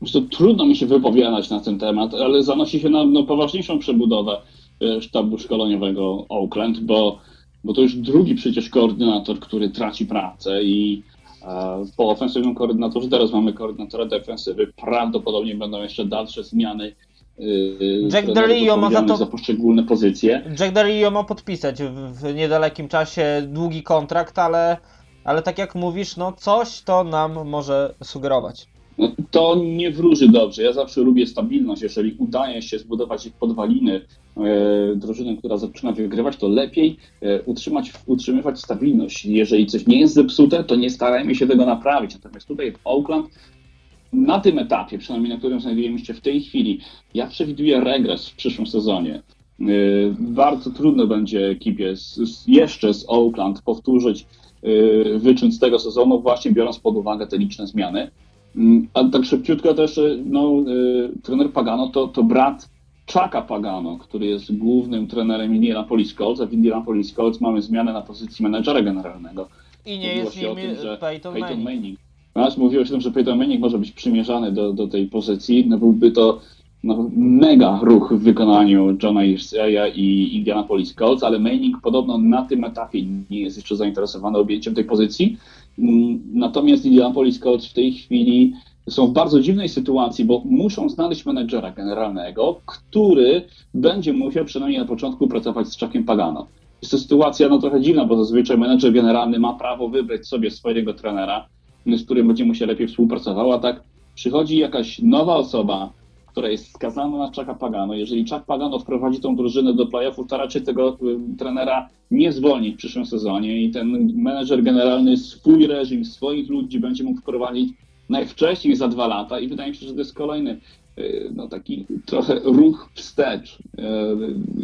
C: Zresztą trudno mi się wypowiadać na ten temat, ale zanosi się na no, poważniejszą przebudowę e, sztabu szkoleniowego Oakland, bo, bo to już drugi przecież koordynator, który traci pracę i e, po ofensywnym koordynatorze teraz mamy koordynatora defensywy. Prawdopodobnie będą jeszcze dalsze zmiany. E,
B: Jack Del Rio ma za to-
C: za poszczególne pozycje.
B: Jack Del Rio ma podpisać w, w niedalekim czasie długi kontrakt, ale, ale tak jak mówisz, no coś to nam może sugerować.
C: No, to nie wróży dobrze. Ja zawsze lubię stabilność. Jeżeli udaje się zbudować podwaliny e, drużyny, która zaczyna wygrywać, to lepiej e, utrzymać, utrzymywać stabilność. Jeżeli coś nie jest zepsute, to nie starajmy się tego naprawić. Natomiast tutaj w Oakland na tym etapie, przynajmniej na którym znajdujemy się w tej chwili, ja przewiduję regres w przyszłym sezonie. E, Bardzo trudno będzie ekipie z, z, jeszcze z Oakland powtórzyć e, wyczyn z tego sezonu, właśnie biorąc pod uwagę te liczne zmiany. Mm, A tak szybciutko też, y, no, y, trener Pagano to, to brat Chucka Pagano, który jest głównym trenerem Indianapolis Colts, a w Indianapolis Colts mamy zmianę na pozycji menedżera generalnego.
B: I nie
C: Mówiło
B: jest
C: się o
B: nim
C: tym, że
B: Peyton
C: Peyton
B: Manning.
C: Manning. Raz mówiło się o tym, że Manning może być przymierzany do, do tej pozycji. No byłby to no, mega ruch w wykonaniu Johna Irsaya i Indianapolis Colts, ale Manning podobno na tym etapie nie jest jeszcze zainteresowany objęciem tej pozycji. Mm, Natomiast Indianapolis Colts w tej chwili są w bardzo dziwnej sytuacji, bo muszą znaleźć menedżera generalnego, który będzie musiał przynajmniej na początku pracować z Chuckiem Pagano. Jest to sytuacja no, trochę dziwna, bo zazwyczaj menedżer generalny ma prawo wybrać sobie swojego trenera, z którym będzie mu się lepiej a tak przychodzi jakaś nowa osoba, która jest skazana na Chucka Pagano. Jeżeli Chuck Pagano wprowadzi tą drużynę do playoffów, to raczej tego y, trenera nie zwolni w przyszłym sezonie i ten menedżer generalny swój reżim, swoich ludzi będzie mógł wprowadzić najwcześniej za dwa lata i wydaje mi się, że to jest kolejny y, no, taki trochę ruch wstecz. Y,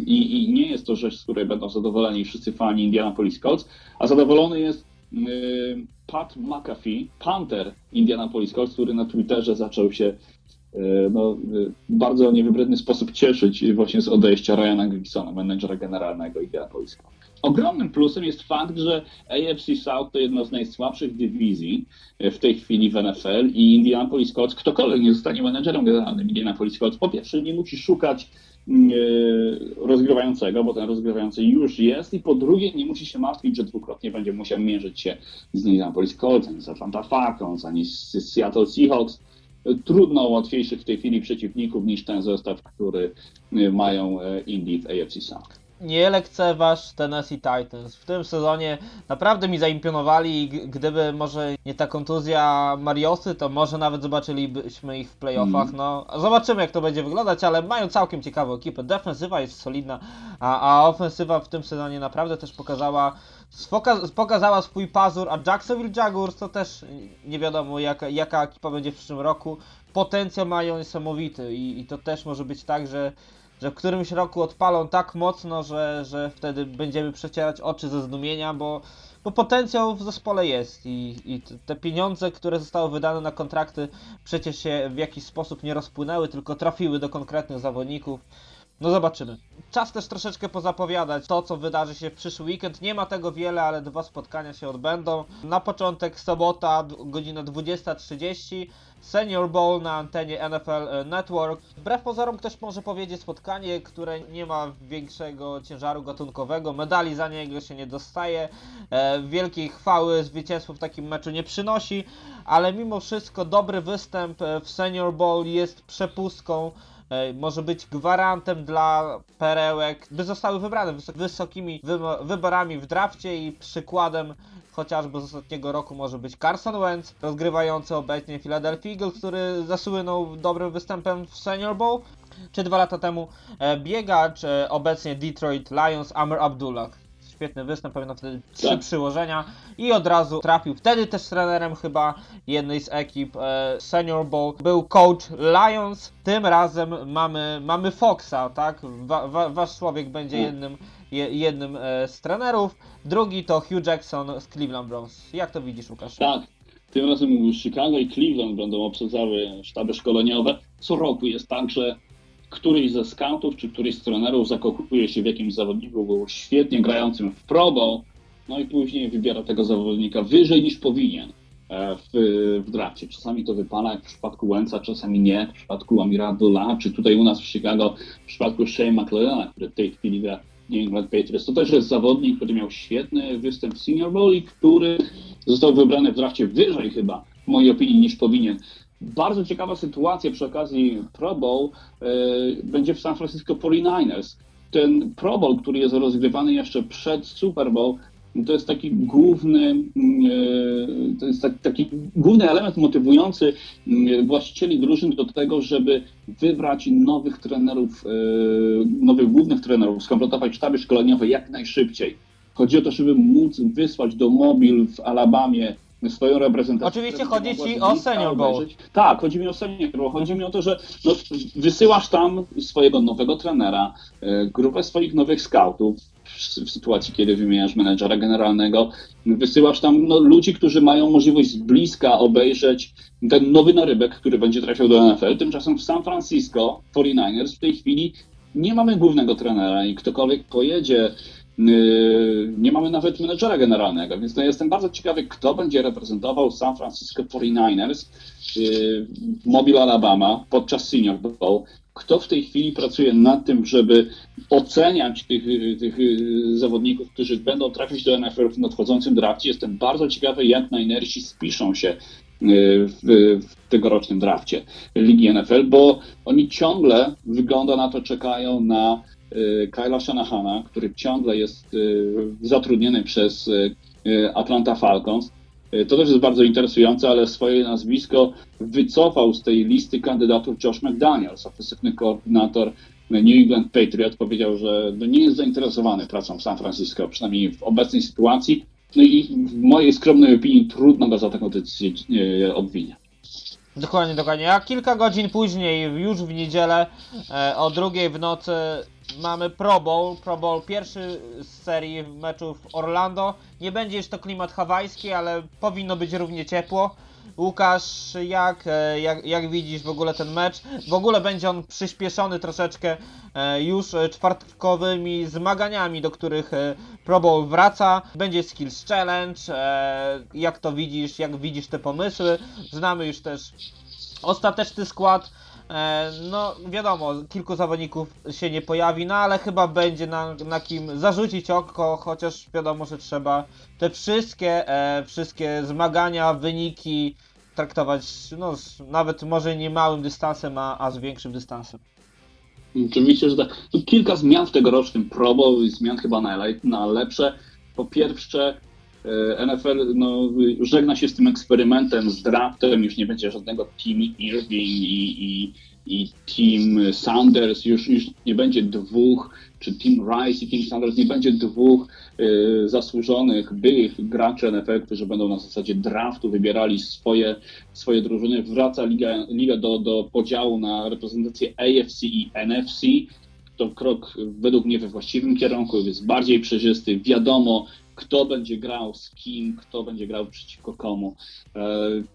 C: I, I nie jest to rzecz, z której będą zadowoleni wszyscy fani Indianapolis Colts, a zadowolony jest Pat McAfee, Panther Indianapolis Colts, który na Twitterze zaczął się no, bardzo niewybredny sposób cieszyć właśnie z odejścia Ryana Gibsona, menedżera generalnego Indianapolis Colts. Ogromnym plusem jest fakt, że AFC South to jedna z najsłabszych dywizji y, w tej chwili w NFL i Indianapolis Colts, ktokolwiek nie zostanie menedżerem generalnym Indianapolis Colts, po pierwsze nie musi szukać rozgrywającego, bo ten rozgrywający już jest i po drugie nie musi się martwić, że dwukrotnie będzie musiał mierzyć się z Indianapolis Colts, ani z Atlanta Falcons, ani z Seattle Seahawks. trudno łatwiejszych w tej chwili przeciwników niż ten zestaw, który y, mają e, Indy w AFC South.
B: Nie lekceważ Tennessee Titans. W tym sezonie naprawdę mi zaimponowali i gdyby może nie ta kontuzja Mariosy, to może nawet zobaczylibyśmy ich w playoffach.
C: Mhm.
B: No, zobaczymy jak to będzie wyglądać, ale mają całkiem ciekawą ekipę. Defensywa jest solidna, a, a ofensywa w tym sezonie naprawdę też pokazała pokazała swój pazur, a Jacksonville Jaguars to też nie wiadomo jaka, jaka ekipa będzie w przyszłym roku. Potencjał mają niesamowity i, i to też może być tak, że że w którymś roku odpalą tak mocno, że, że wtedy będziemy przecierać oczy ze zdumienia, bo, bo potencjał w zespole jest i, i te pieniądze, które zostały wydane na kontrakty przecież się w jakiś sposób nie rozpłynęły, tylko trafiły do konkretnych zawodników. No zobaczymy. Czas też troszeczkę pozapowiadać to, co wydarzy się w przyszły weekend. Nie ma tego wiele, ale dwa spotkania się odbędą. Na początek sobota, godzina 20.30. Senior Bowl na antenie NFL Network. Wbrew pozorom ktoś może powiedzieć spotkanie, które nie ma większego ciężaru gatunkowego. Medali za niego się nie dostaje. E, wielkiej chwały zwycięstwo w takim meczu nie przynosi, ale mimo wszystko dobry występ e, w Senior Bowl jest przepustką e, może być gwarantem dla perełek, by zostały wybrane wysok- wysokimi wyborami w drafcie i przykładem chociażby z ostatniego roku może być Carson Wentz, rozgrywający obecnie Philadelphia Eagles, który zasłynął dobrym występem w Senior Bowl, czy dwa lata temu e, biegacz, e, obecnie Detroit Lions, Amr Abdullah. Świetny występ, pamiętam wtedy trzy
C: Tak.
B: przyłożenia i od razu trafił. Wtedy też trenerem chyba jednej z ekip e, Senior Bowl był coach Lions. Tym razem mamy, mamy Foxa, tak? Wa, wa, wasz człowiek będzie
C: Mm.
B: jednym, je, jednym e, z trenerów. Drugi to Hugh Jackson z Cleveland Browns. Jak to widzisz, Łukasz?
C: Tak, tym razem Chicago i Cleveland będą obsadzały sztaby szkoleniowe. Co roku jest tak, że któryś ze scoutów czy któryś z trenerów zakochuje się w jakimś zawodniku, był świetnie grającym w Pro Bowl, no i później wybiera tego zawodnika wyżej niż powinien e, w, w drafcie. Czasami to wypala, jak w przypadku Łęca, czasami nie. W przypadku Amira Abdullah, czy tutaj u nas w Chicago, w przypadku Shea McLellana, który w tej chwili gra New England Patriots. To też jest zawodnik, który miał świetny występ w Senior Bowl i który został wybrany w drafcie wyżej chyba, w mojej opinii, niż powinien. Bardzo ciekawa sytuacja przy okazji Pro Bowl e, będzie w San Francisco 49ers. Ten Pro Bowl, który jest rozgrywany jeszcze przed Super Bowl, to jest taki główny, e, to jest tak, taki główny element motywujący mm, właścicieli drużyn do tego, żeby wybrać nowych trenerów, e, nowych głównych trenerów, skompletować sztaby szkoleniowe jak najszybciej. Chodzi o to, żeby móc wysłać do mobil w Alabamie swoją reprezentację.
B: Oczywiście chodzi ci o Senior Bowl.
C: obejrzeć. Tak, chodzi mi o Senior Bowl. Chodzi mi o to, że no, wysyłasz tam swojego nowego trenera, e, grupę swoich nowych scoutów, w, sytuacji, kiedy wymieniasz menedżera generalnego, wysyłasz tam no, ludzi, którzy mają możliwość z bliska obejrzeć ten nowy narybek, który będzie trafiał do NFL. Tymczasem w San Francisco 49ers w tej chwili nie mamy głównego trenera i ktokolwiek pojedzie, nie mamy nawet menedżera generalnego, więc jestem bardzo ciekawy, kto będzie reprezentował San Francisco 49ers yy, w Mobile, Alabama podczas Senior Bowl. Kto w tej chwili pracuje nad tym, żeby oceniać tych, yy, tych yy, zawodników, którzy będą trafić do NFL w nadchodzącym drafcie. Jestem bardzo ciekawy, jak najnersi spiszą się yy, w, w tegorocznym drafcie Ligi NFL, bo oni ciągle, wygląda na to, czekają na Kyla Shanahana, który ciągle jest y, zatrudniony przez y, y, Atlanta Falcons. Y, To też jest bardzo interesujące, ale swoje nazwisko wycofał z tej listy kandydatów Josh McDaniels, ofensywny koordynator New England Patriot. Powiedział, że no nie jest zainteresowany pracą w San Francisco, przynajmniej w obecnej sytuacji. No i w mojej skromnej opinii trudno go za taką decyzję y, obwiniać.
B: Dokładnie, dokładnie. A kilka godzin później, już w niedzielę, e, o drugiej w nocy mamy Pro Bowl. Pro Bowl pierwszy z serii meczów Orlando. Nie będzie już to klimat hawajski, ale powinno być równie ciepło. Łukasz, jak, e, jak, jak widzisz w ogóle ten mecz? W ogóle będzie on przyspieszony troszeczkę e, już czwartkowymi zmaganiami, do których e, Pro Bowl wraca. Będzie Skills Challenge. Jak to widzisz? Jak widzisz te pomysły? Znamy już też ostateczny skład. E, no, wiadomo, kilku zawodników się nie pojawi, no ale chyba będzie na, na kim zarzucić oko, chociaż wiadomo, że trzeba te wszystkie, e, wszystkie zmagania, wyniki traktować no, z, nawet może nie małym dystansem, a, a z większym dystansem.
C: Oczywiście, że tak. Tu kilka zmian w tegorocznym Pro Bowl i zmian chyba na, na lepsze. Po pierwsze, NFL no, żegna się z tym eksperymentem, z draftem, już nie będzie żadnego Team Irving i, i, i Team Sanders, już, już nie będzie dwóch, czy Team Rice i Team Sanders, nie będzie dwóch e, zasłużonych, byłych graczy NFL, którzy będą na zasadzie draftu wybierali swoje, swoje drużyny. Wraca liga, liga do, do podziału na reprezentację AFC i NFC to krok według mnie we właściwym kierunku, jest bardziej przejrzysty, wiadomo kto będzie grał z kim, kto będzie grał przeciwko komu. E,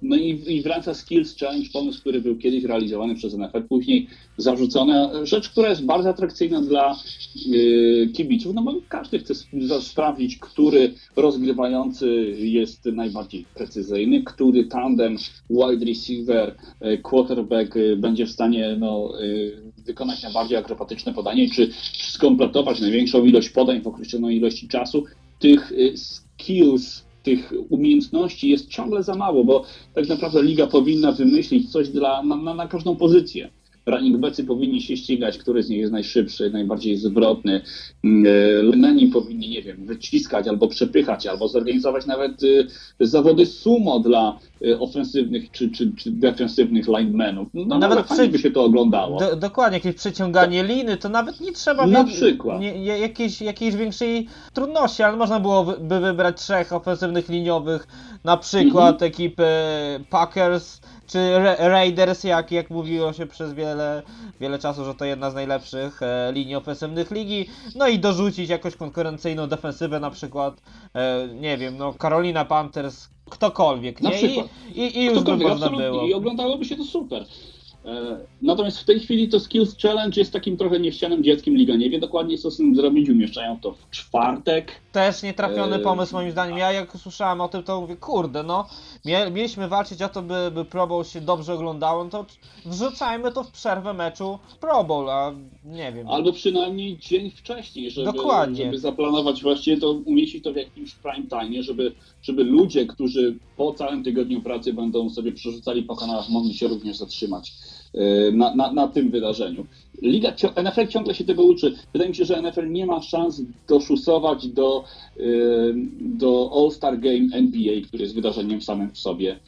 C: No i, i wraca Skills Challenge, pomysł, który był kiedyś realizowany przez NFL, później zarzucona rzecz, która jest bardzo atrakcyjna dla e, kibiców, no bo każdy chce sp- sprawdzić, który rozgrywający jest najbardziej precyzyjny, który tandem wide receiver, e, quarterback będzie w stanie no, wykonać najbardziej akrobatyczne podanie, czy skompletować największą ilość podań w określonej ilości czasu. Tych y, skills, tych umiejętności jest ciągle za mało, bo tak naprawdę liga powinna wymyślić coś dla, na, na, na każdą pozycję. Running backi powinni się ścigać, który z nich jest najszybszy, najbardziej zwrotny. Leneni powinni, nie wiem, wyciskać albo przepychać, albo zorganizować nawet y, zawody sumo dla y, ofensywnych czy, czy, czy defensywnych linemenów. No
B: Nawet
C: nawet fajnie
B: przy-
C: by się to oglądało.
B: Do, dokładnie, jakieś przeciąganie liny, to nawet nie trzeba
C: Na przykład.
B: Nie, jakiejś, jakiejś większej trudności, ale można było wy- by wybrać trzech ofensywnych liniowych, na przykład
C: Mhm.
B: ekipy Packers czy Ra- Raiders, jak, jak mówiło się przez wiele, wiele czasu, że to jedna z najlepszych e, linii ofensywnych ligi, no i dorzucić jakąś konkurencyjną defensywę, na przykład, e, nie wiem, no Carolina Panthers, ktokolwiek, nie? I, i, i już by można było.
C: I oglądałoby się to super. E, Natomiast w tej chwili to Skills Challenge jest takim trochę niechcianym dzieckiem. Liga nie wie dokładnie, co z tym zrobić. Umieszczają to w czwartek.
B: Też nietrafiony
C: Eee.
B: pomysł moim zdaniem. Ja jak słyszałem o tym, to mówię, kurde, no, mie- mieliśmy walczyć o to, by, by Pro Bowl się dobrze oglądało, no to wrzucajmy to w przerwę meczu w Pro Bowl, a nie wiem.
C: Albo przynajmniej dzień wcześniej, żeby,
B: Dokładnie.
C: żeby zaplanować właściwie to, umieścić to w jakimś prime time, żeby, żeby ludzie, którzy po całym tygodniu pracy będą sobie przerzucali po kanałach, mogli się również zatrzymać e, na, na, na tym wydarzeniu. Liga, NFL ciągle się tego uczy. Wydaje mi się, że NFL nie ma szans doszusować do, e, do All-Star Game NBA, który jest wydarzeniem samym w sobie.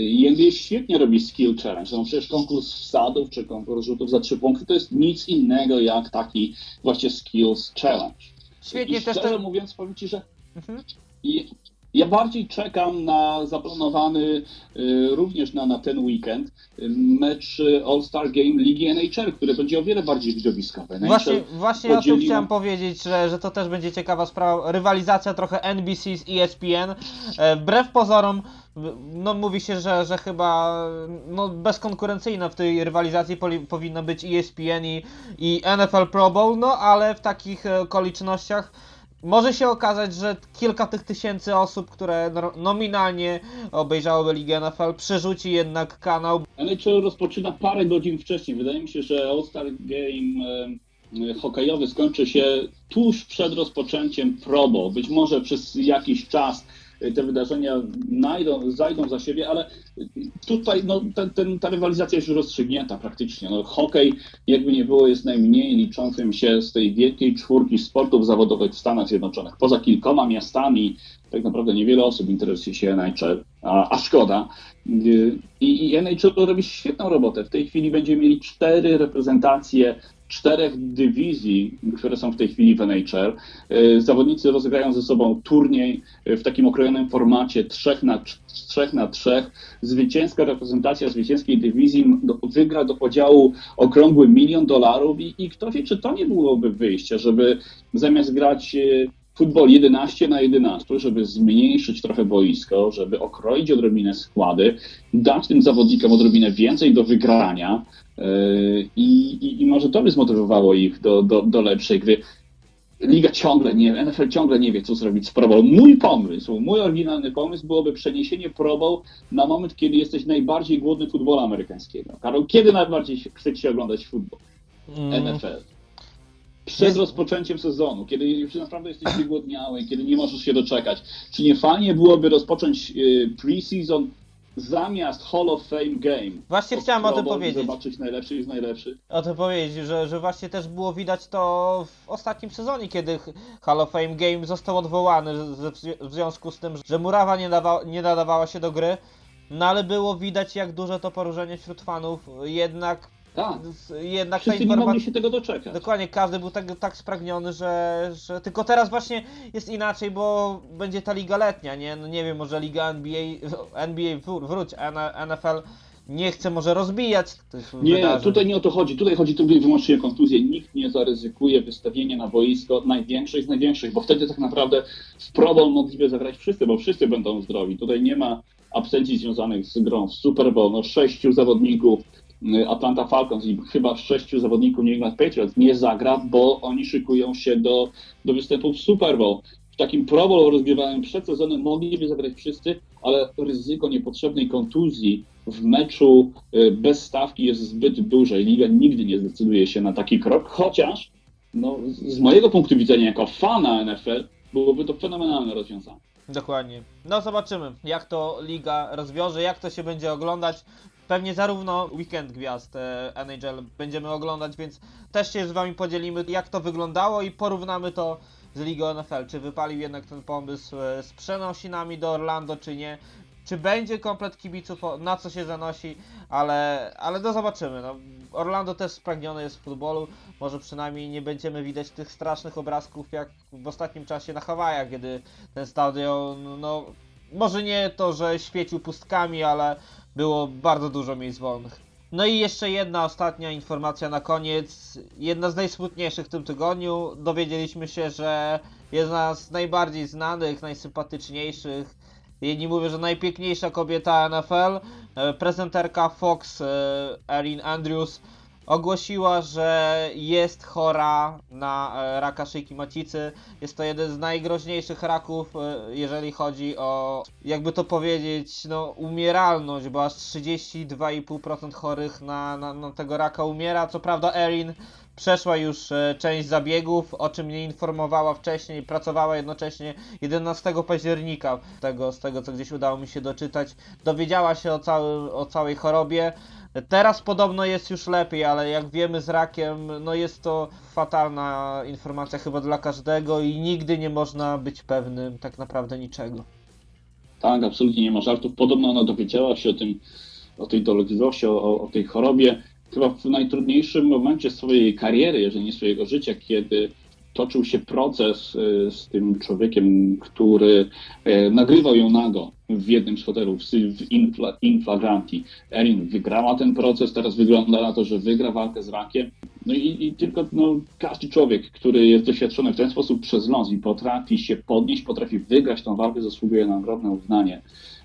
C: I NBA świetnie robi skill challenge. No przecież konkurs wsadów czy konkurs rzutów za trzy punkty to jest nic innego jak taki właśnie skills challenge.
B: Świetnie
C: I
B: też
C: szczerze
B: ten...
C: mówiąc, powiem Ci, że
B: Mhm.
C: Ja bardziej czekam na zaplanowany y, również na, na ten weekend y, mecz All-Star Game Ligi NHL, który będzie o wiele bardziej widowiskowy. NHL
B: Właśnie, właśnie o tym chciałem powiedzieć, że, że to też będzie ciekawa sprawa. Rywalizacja trochę NBC z ESPN. E, Wbrew pozorom, no mówi się, że, że chyba no, bezkonkurencyjna w tej rywalizacji poli, powinno być ESPN i, i NFL Pro Bowl, no ale w takich e, okolicznościach może się okazać, że kilka tych tysięcy osób, które no- nominalnie obejrzałyby Ligę NFL, przerzuci jednak kanał.
C: NHL rozpoczyna parę godzin wcześniej. Wydaje mi się, że All-Star Game hokejowy skończy się tuż przed rozpoczęciem Pro Bowl. Być może przez jakiś czas te wydarzenia najdą, zajdą za siebie, ale tutaj no, ten, ten, ta rywalizacja jest już rozstrzygnięta praktycznie. No, hokej, jakby nie było, jest najmniej liczącym się z tej wielkiej czwórki sportów zawodowych w Stanach Zjednoczonych. Poza kilkoma miastami tak naprawdę niewiele osób interesuje się NHL, a, a szkoda. Y, I, I NHL robi świetną robotę. W tej chwili będziemy mieli cztery reprezentacje czterech dywizji, które są w tej chwili w NHL. Y, Zawodnicy rozegrają ze sobą turniej y, w takim okrojonym formacie trzech na, trzech na trzech. Zwycięska reprezentacja zwycięskiej dywizji wygra do podziału okrągły milion dolarów i, i kto wie, czy to nie byłoby wyjście, żeby zamiast grać y, futbol 11 na 11, żeby zmniejszyć trochę boisko, żeby okroić odrobinę składy, dać tym zawodnikom odrobinę więcej do wygrania yy, i, i, i może to by zmotywowało ich do, do, do lepszej gry. Liga ciągle nie, NFL ciągle nie wie, co zrobić z Pro Bowl. Mój pomysł, mój oryginalny pomysł byłoby przeniesienie Pro Bowl na moment, kiedy jesteś najbardziej głodny futbolu amerykańskiego. Karol, kiedy najbardziej chce ci oglądać futbol?
B: Mm,
C: NFL. Przed rozpoczęciem sezonu, kiedy już naprawdę jesteś wygłodniały, kiedy nie możesz się doczekać. Czy nie fajnie byłoby rozpocząć y, pre-season zamiast Hall of Fame Game.
B: Właśnie chciałem o tym
C: i
B: powiedzieć.
C: Zobaczyć najlepszy z najlepszych.
B: o tym powiedzieć, że, że właśnie też było widać to w ostatnim sezonie, kiedy Hall of Fame Game został odwołany w związku z tym, że Murawa nie, dawa, nie nadawała się do gry. No ale było widać jak duże to poróżenie wśród fanów. Jednak,
C: Tak.
B: jednak ta
C: Wszyscy nie
B: informacja...
C: mogli się tego doczekać.
B: Dokładnie, każdy był tak, tak spragniony, że, że. Tylko teraz właśnie jest inaczej, bo będzie ta liga letnia, nie? No nie wiem, może liga NBA, NBA wró- wróć, a NFL nie chce może rozbijać tych
C: Nie,
B: wydarzeń.
C: tutaj nie o to chodzi. Tutaj chodzi tylko i wyłącznie o kontuzję. Nikt nie zaryzykuje wystawienia na boisko największych z największych, bo wtedy tak naprawdę w Pro Bowl mogliby zagrać wszyscy, bo wszyscy będą zdrowi. Tutaj nie ma absencji związanych z grą w Super Bowl. No, sześciu zawodników Atlanta Falcons i chyba sześciu zawodników New England Patriots nie zagra, bo oni szykują się do, do występu w Super Bowl. W takim Pro Bowl rozgrywałem przed sezonem mogliby zagrać wszyscy, ale ryzyko niepotrzebnej kontuzji w meczu y, bez stawki jest zbyt duże i liga nigdy nie zdecyduje się na taki krok, chociaż no, z mojego punktu widzenia jako fana NFL byłoby to fenomenalne rozwiązanie.
B: Dokładnie. No zobaczymy, jak to liga rozwiąże, jak to się będzie oglądać. Pewnie zarówno weekend gwiazd e, NHL będziemy oglądać, więc też się z wami podzielimy, jak to wyglądało i porównamy to z Ligą NFL. Czy wypalił jednak ten pomysł e, z przenosinami do Orlando, czy nie. Czy będzie komplet kibiców, na co się zanosi, ale, ale no zobaczymy. No, Orlando też spragnione jest w futbolu. Może przynajmniej nie będziemy widać tych strasznych obrazków jak w ostatnim czasie na Hawajach, kiedy ten stadion, no może nie to, że świecił pustkami, ale było bardzo dużo miejsc wolnych. No i jeszcze jedna ostatnia informacja na koniec. Jedna z najsmutniejszych w tym tygodniu. Dowiedzieliśmy się, że jedna z najbardziej znanych, najsympatyczniejszych, jedni mówią, że najpiękniejsza kobieta NFL, e, prezenterka Fox, e, Erin Andrews, ogłosiła, że jest chora na e, raka szyjki macicy. Jest to jeden z najgroźniejszych raków, e, jeżeli chodzi o, jakby to powiedzieć, no, umieralność, bo aż 32,5% chorych na, na, na tego raka umiera. Co prawda, Erin przeszła już e, część zabiegów, o czym nie informowała wcześniej, pracowała jednocześnie 11 października, tego, z tego co gdzieś udało mi się doczytać, dowiedziała się o, całym, o całej chorobie. Teraz podobno jest już lepiej, ale jak wiemy z rakiem, no jest to fatalna informacja chyba dla każdego i nigdy nie można być pewnym tak naprawdę niczego.
C: Tak, absolutnie nie ma żartów. Podobno ona dowiedziała się o tym, o tej dolegliwości, o, o tej chorobie chyba w najtrudniejszym momencie swojej kariery, jeżeli nie swojego życia, kiedy toczył się proces y, z tym człowiekiem, który y, nagrywał ją nago w jednym z hotelów w w infla, inflagranti. Erin wygrała ten proces, teraz wygląda na to, że wygra walkę z rakiem. No i, i tylko no, każdy człowiek, który jest doświadczony w ten sposób przez los i potrafi się podnieść, potrafi wygrać tą walkę, zasługuje na ogromne uznanie.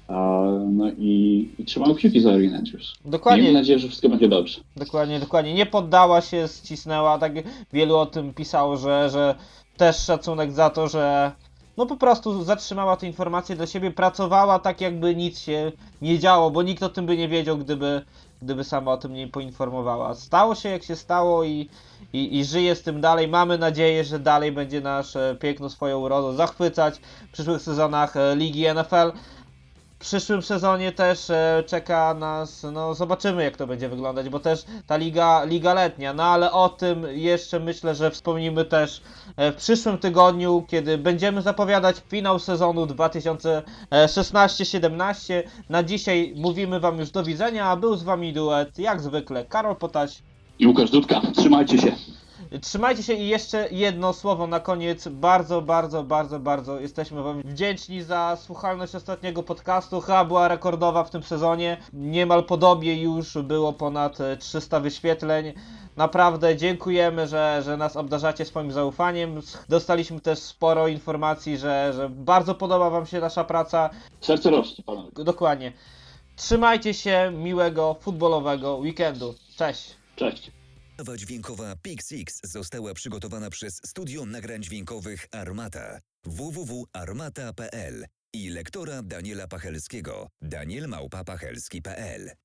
C: No i, i trzymamy kciuki za Andrews.
B: Dokładnie.
C: Miejmy nadzieję, że wszystko będzie dobrze.
B: Dokładnie, dokładnie. Nie poddała się, ścisnęła. Tak wielu o tym pisało, że, że też szacunek za to, że no po prostu zatrzymała te informacje dla siebie, pracowała tak jakby nic się nie działo, bo nikt o tym by nie wiedział, gdyby, gdyby sama o tym nie poinformowała. Stało się jak się stało i, i, i żyje z tym dalej. Mamy nadzieję, że dalej będzie nasz piękną swoją urodą zachwycać w przyszłych sezonach e, Ligi NFL. W przyszłym sezonie też e, czeka nas, no zobaczymy jak to będzie wyglądać, bo też ta liga, liga letnia, no ale o tym jeszcze myślę, że wspomnimy też e, w przyszłym tygodniu, kiedy będziemy zapowiadać finał sezonu 2016-17. Na dzisiaj mówimy Wam już do widzenia, a był z Wami duet, jak zwykle, Karol Potaś.
C: I Łukasz Dudka, trzymajcie się.
B: Trzymajcie się i jeszcze jedno słowo na koniec. Bardzo, bardzo, bardzo, bardzo jesteśmy Wam wdzięczni za słuchalność ostatniego podcastu. Chyba była rekordowa w tym sezonie. Niemal podobnie już było ponad e, 300 wyświetleń. Naprawdę dziękujemy, że, że nas obdarzacie swoim zaufaniem. Dostaliśmy też sporo informacji, że, że bardzo podoba Wam się nasza praca.
C: Serce rośnie, panowie.
B: Dokładnie. Trzymajcie się, miłego futbolowego weekendu. Cześć!
C: Cześć.
A: Nowa dźwiękowa Pixix została przygotowana przez Studio Nagrań Dźwiękowych Armata. www.armata.pl i lektora Daniela Pachelskiego. Danielmałpa.pachelski.pl